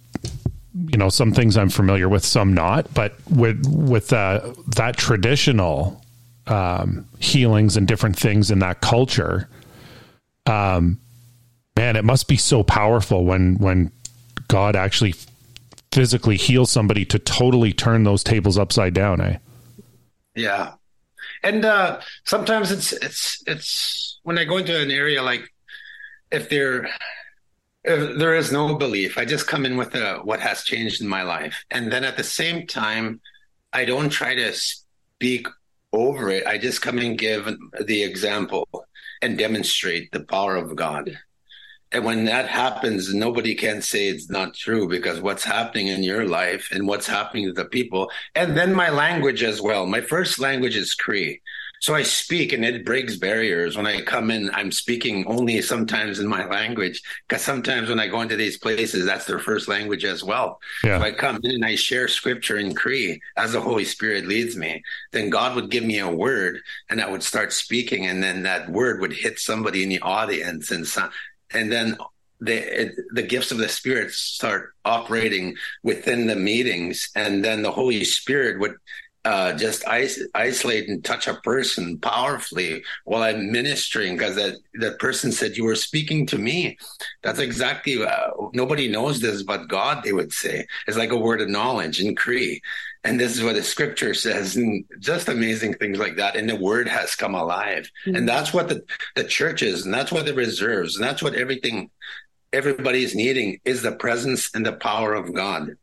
you know, some things I'm familiar with, some not. But with with uh, that traditional um, healings and different things in that culture, um, man, it must be so powerful when when God actually physically heals somebody to totally turn those tables upside down. Eh? Yeah, and uh, sometimes it's it's it's when I go into an area like if there if there is no belief, I just come in with a, what has changed in my life, and then at the same time, I don't try to speak over it. I just come and give the example and demonstrate the power of God. And when that happens, nobody can say it's not true because what's happening in your life and what's happening to the people. And then my language as well. My first language is Cree. So I speak and it breaks barriers. When I come in, I'm speaking only sometimes in my language because sometimes when I go into these places, that's their first language as well. Yeah. So I come in and I share scripture in Cree as the Holy Spirit leads me. Then God would give me a word and I would start speaking and then that word would hit somebody in the audience and so, and then the the gifts of the spirit start operating within the meetings and then the holy spirit would uh, just is- isolate and touch a person powerfully while I'm ministering because that, that person said, You were speaking to me. That's exactly, uh, nobody knows this but God, they would say. It's like a word of knowledge in Cree. And this is what the scripture says, and just amazing things like that. And the word has come alive. Mm-hmm. And that's what the, the church is, and that's what the reserves, and that's what everything everybody's needing is the presence and the power of God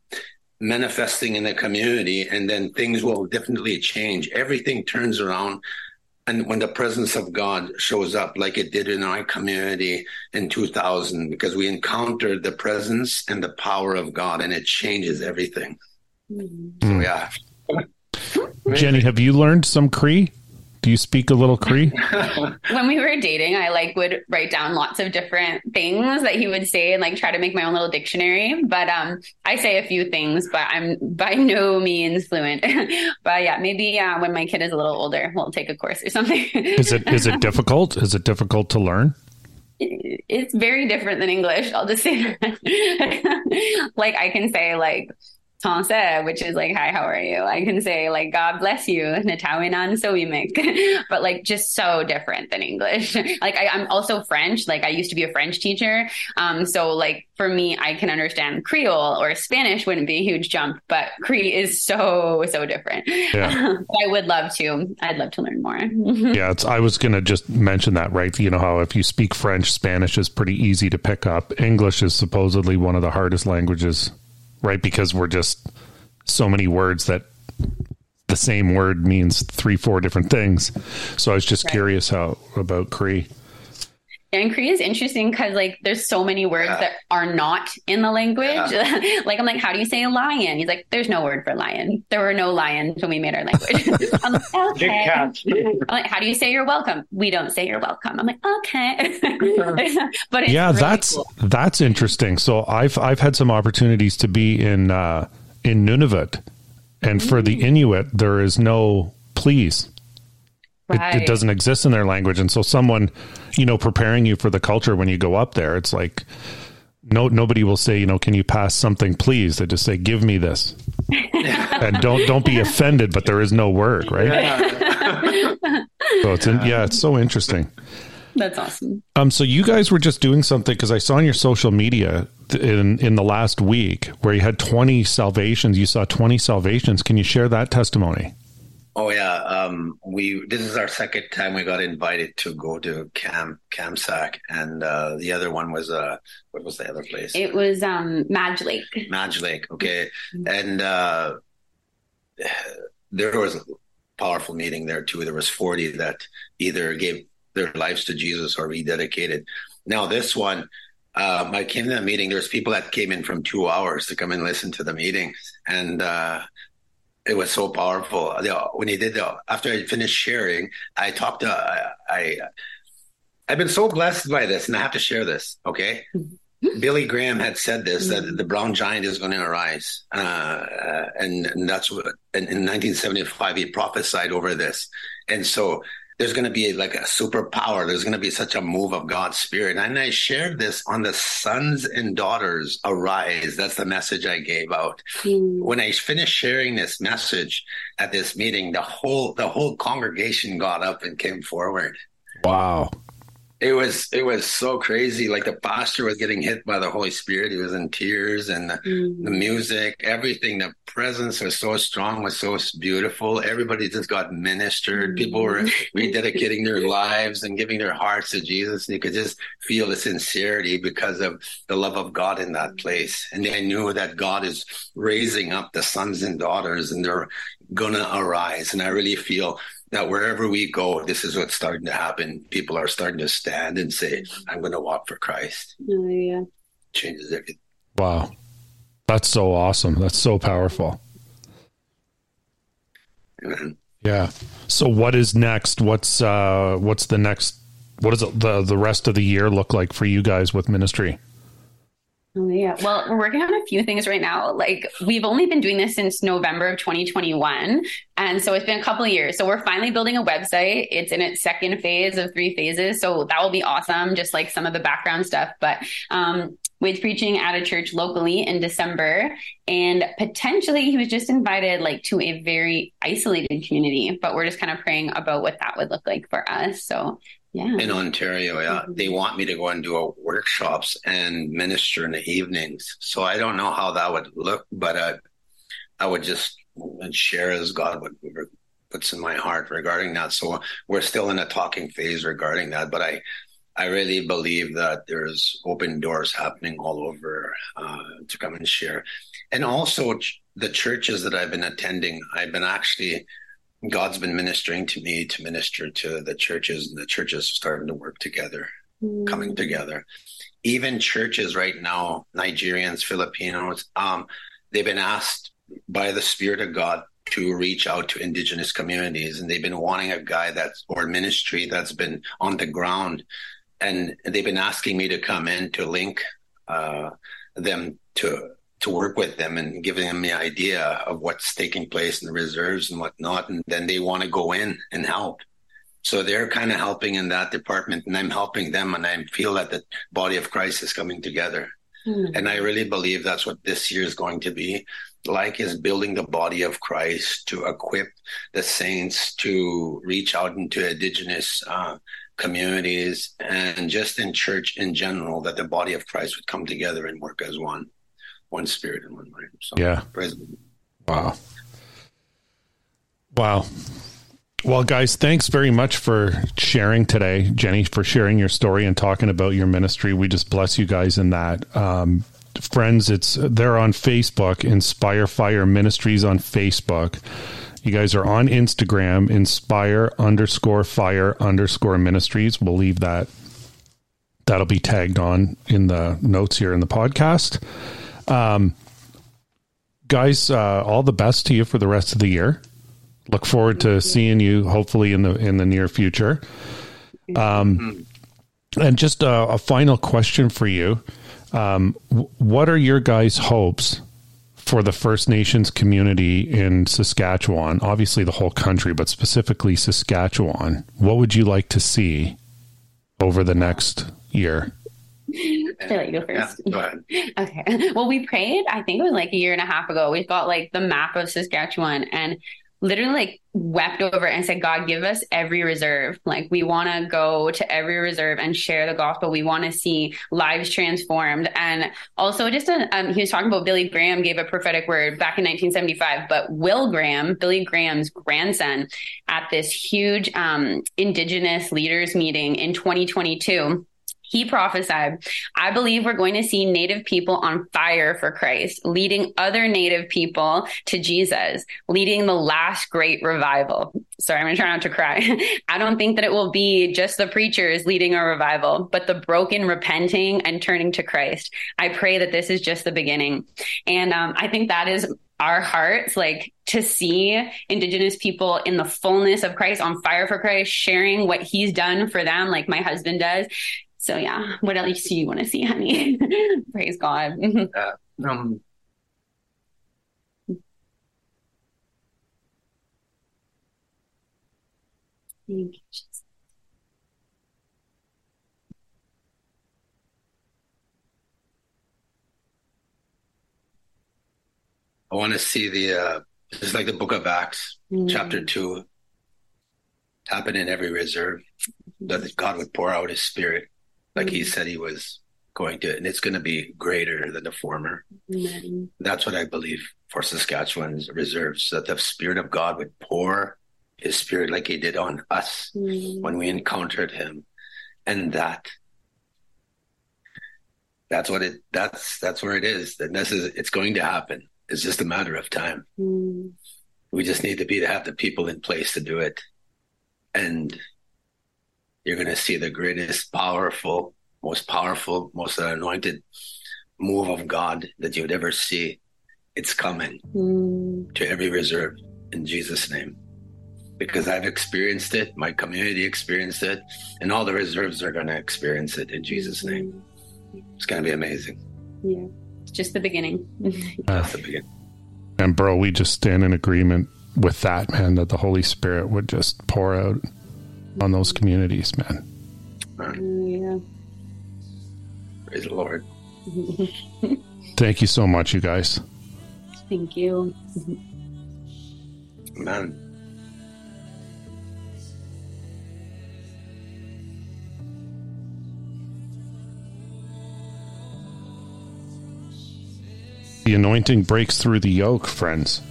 manifesting in the community and then things will definitely change everything turns around and when the presence of god shows up like it did in our community in 2000 because we encountered the presence and the power of god and it changes everything yeah jenny have you learned some cree do you speak a little Cree? when we were dating, I like would write down lots of different things that he would say and like try to make my own little dictionary. But um, I say a few things, but I'm by no means fluent. but yeah, maybe uh, when my kid is a little older, we'll take a course or something. is it is it difficult? Is it difficult to learn? It's very different than English. I'll just say that. like I can say like Tanse, which is like, hi, how are you? I can say like, God bless you, Natawinan Soimik, but like just so different than English. like I, am also French. Like I used to be a French teacher. Um, so like for me, I can understand Creole or Spanish wouldn't be a huge jump, but Cree is so, so different. Yeah. I would love to. I'd love to learn more. yeah. It's, I was going to just mention that, right? You know, how if you speak French, Spanish is pretty easy to pick up. English is supposedly one of the hardest languages right? Because we're just so many words that the same word means three, four different things. So I was just right. curious how about Cree. And Cree is interesting because like there's so many words yeah. that are not in the language. Yeah. like I'm like, how do you say lion? He's like, there's no word for lion. There were no lions when we made our language. I'm like, okay. I'm like, how do you say you're welcome? We don't say you're welcome. I'm like, okay. but yeah, really that's cool. that's interesting. So I've I've had some opportunities to be in uh, in Nunavut, and for the mm. Inuit, there is no please. Right. It, it, doesn't exist in their language, and so someone, you know, preparing you for the culture when you go up there, it's like no nobody will say, you know, can you pass something, please? They just say, give me this, and don't don't be offended, but there is no word, right? Yeah. so it's in, yeah, it's so interesting. That's awesome. Um, so you guys were just doing something because I saw on your social media in in the last week where you had twenty salvations. You saw twenty salvations. Can you share that testimony? Oh yeah, um, we this is our second time we got invited to go to Cam Kamsack, and uh, the other one was uh, what was the other place? It was um, Madge Lake. Madge Lake, okay, mm-hmm. and uh, there was a powerful meeting there too. There was forty that either gave their lives to Jesus or rededicated. Now this one, um, I came to that meeting. There's people that came in from two hours to come and listen to the meeting, and uh, it was so powerful. When he did the after I finished sharing, I talked to I, I I've been so blessed by this, and I have to share this. Okay. Mm-hmm. Billy Graham had said this that the brown giant is going to arise, uh, and, and, that's what in, in 1975 he prophesied over this, and so there's going to be like a superpower. There's going to be such a move of God's spirit. And I shared this on the sons and daughters arise. That's the message I gave out. Mm. When I finished sharing this message at this meeting, the whole, the whole congregation got up and came forward. Wow it was it was so crazy. Like the pastor was getting hit by the Holy Spirit. He was in tears, and the, mm-hmm. the music, everything, the presence was so strong, was so beautiful. Everybody just got ministered. Mm-hmm. People were rededicating their lives and giving their hearts to Jesus. And you could just feel the sincerity because of the love of God in that place. And they knew that God is raising up the sons and daughters, and they're gonna arise. And I really feel that wherever we go, this is what's starting to happen. People are starting to stand and say, I'm going to walk for Christ. Oh, yeah. Changes everything. Wow. That's so awesome. That's so powerful. Amen. Yeah. So what is next? What's uh what's the next what does the the rest of the year look like for you guys with ministry? Oh, yeah. Well, we're working on a few things right now. Like we've only been doing this since November of 2021. And so it's been a couple of years. So we're finally building a website. It's in its second phase of three phases. So that will be awesome. Just like some of the background stuff. But um, with preaching at a church locally in December. And potentially he was just invited like to a very isolated community, but we're just kind of praying about what that would look like for us. So yeah. in Ontario. Yeah. Mm-hmm. They want me to go and do a workshops and minister in the evenings. So I don't know how that would look, but uh, I would just share as God would puts in my heart regarding that. So we're still in a talking phase regarding that, but I. I really believe that there's open doors happening all over uh, to come and share. And also, the churches that I've been attending, I've been actually God's been ministering to me to minister to the churches, and the churches are starting to work together, mm. coming together. Even churches right now, Nigerians, Filipinos, um, they've been asked by the Spirit of God to reach out to indigenous communities, and they've been wanting a guy that's or ministry that's been on the ground, and they've been asking me to come in to link uh, them to to work with them and giving them the idea of what's taking place in the reserves and whatnot. And then they want to go in and help. So they're kind of helping in that department and I'm helping them. And I feel that the body of Christ is coming together. Mm-hmm. And I really believe that's what this year is going to be. like is building the body of Christ to equip the saints to reach out into indigenous uh, communities and just in church in general, that the body of Christ would come together and work as one, one spirit and one mind. So, yeah. Wow. Wow. Well, guys, thanks very much for sharing today, Jenny, for sharing your story and talking about your ministry. We just bless you guys in that. Um, friends, it's they're on Facebook, Inspire Fire Ministries on Facebook. You guys are on Instagram, Inspire underscore Fire underscore Ministries. We'll leave that. That'll be tagged on in the notes here in the podcast. Um, guys, uh, all the best to you for the rest of the year. Look forward to seeing you hopefully in the in the near future. Um, and just a, a final question for you: um, What are your guys' hopes for the First Nations community in Saskatchewan? Obviously, the whole country, but specifically Saskatchewan. What would you like to see over the next year? I feel like you go first. Yeah, go ahead. Okay. Well, we prayed, I think it was like a year and a half ago. We got like the map of Saskatchewan and literally like wept over and said, God, give us every reserve. Like we want to go to every reserve and share the gospel. We want to see lives transformed. And also just, a, um, he was talking about Billy Graham gave a prophetic word back in 1975, but Will Graham, Billy Graham's grandson at this huge, um, indigenous leaders meeting in 2022 he prophesied, I believe we're going to see Native people on fire for Christ, leading other Native people to Jesus, leading the last great revival. Sorry, I'm going to try not to cry. I don't think that it will be just the preachers leading a revival, but the broken repenting and turning to Christ. I pray that this is just the beginning. And um, I think that is our hearts, like to see Indigenous people in the fullness of Christ, on fire for Christ, sharing what He's done for them, like my husband does, so yeah, what else do you want to see, honey? Praise God. uh, um, Thank you, I want to see the uh just like the book of Acts, mm. chapter two, happen in every reserve, that God would pour out his spirit like mm-hmm. he said he was going to, and it's going to be greater than the former. Mm-hmm. That's what I believe for Saskatchewan's reserves, that the Spirit of God would pour His Spirit like He did on us mm-hmm. when we encountered Him, and that that's what it that's that's where it is and this is it's going to happen it's just a matter of time mm. we just need to be to have the people in place to do it and you're going to see the greatest, powerful, most powerful, most anointed move of God that you would ever see. It's coming mm. to every reserve in Jesus' name. Because I've experienced it, my community experienced it, and all the reserves are going to experience it in Jesus' name. It's going to be amazing. Yeah, it's just the beginning. That's the beginning. And, bro, we just stand in agreement with that, man, that the Holy Spirit would just pour out on those communities, man. Yeah. Praise the Lord. Thank you so much, you guys. Thank you. Amen. The anointing breaks through the yoke, friends.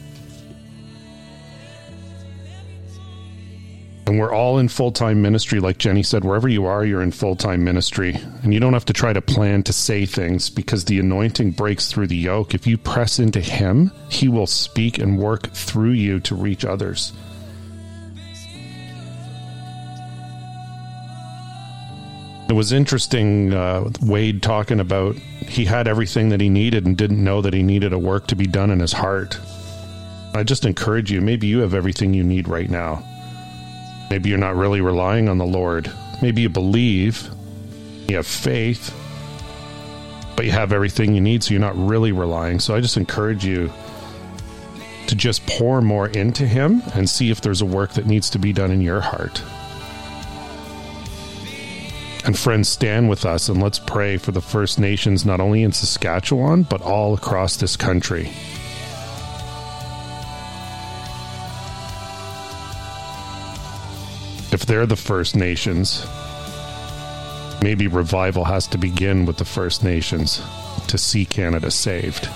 And we're all in full time ministry, like Jenny said, wherever you are, you're in full time ministry. And you don't have to try to plan to say things because the anointing breaks through the yoke. If you press into Him, He will speak and work through you to reach others. It was interesting, uh, Wade talking about he had everything that he needed and didn't know that he needed a work to be done in his heart. I just encourage you, maybe you have everything you need right now Maybe you're not really relying on the Lord. Maybe you believe, you have faith, but you have everything you need, so you're not really relying. So I just encourage you to just pour more into Him and see if there's a work that needs to be done in your heart. And friends, stand with us and let's pray for the First Nations, not only in Saskatchewan, but all across this country. If they're the First Nations, maybe revival has to begin with the First Nations to see Canada saved.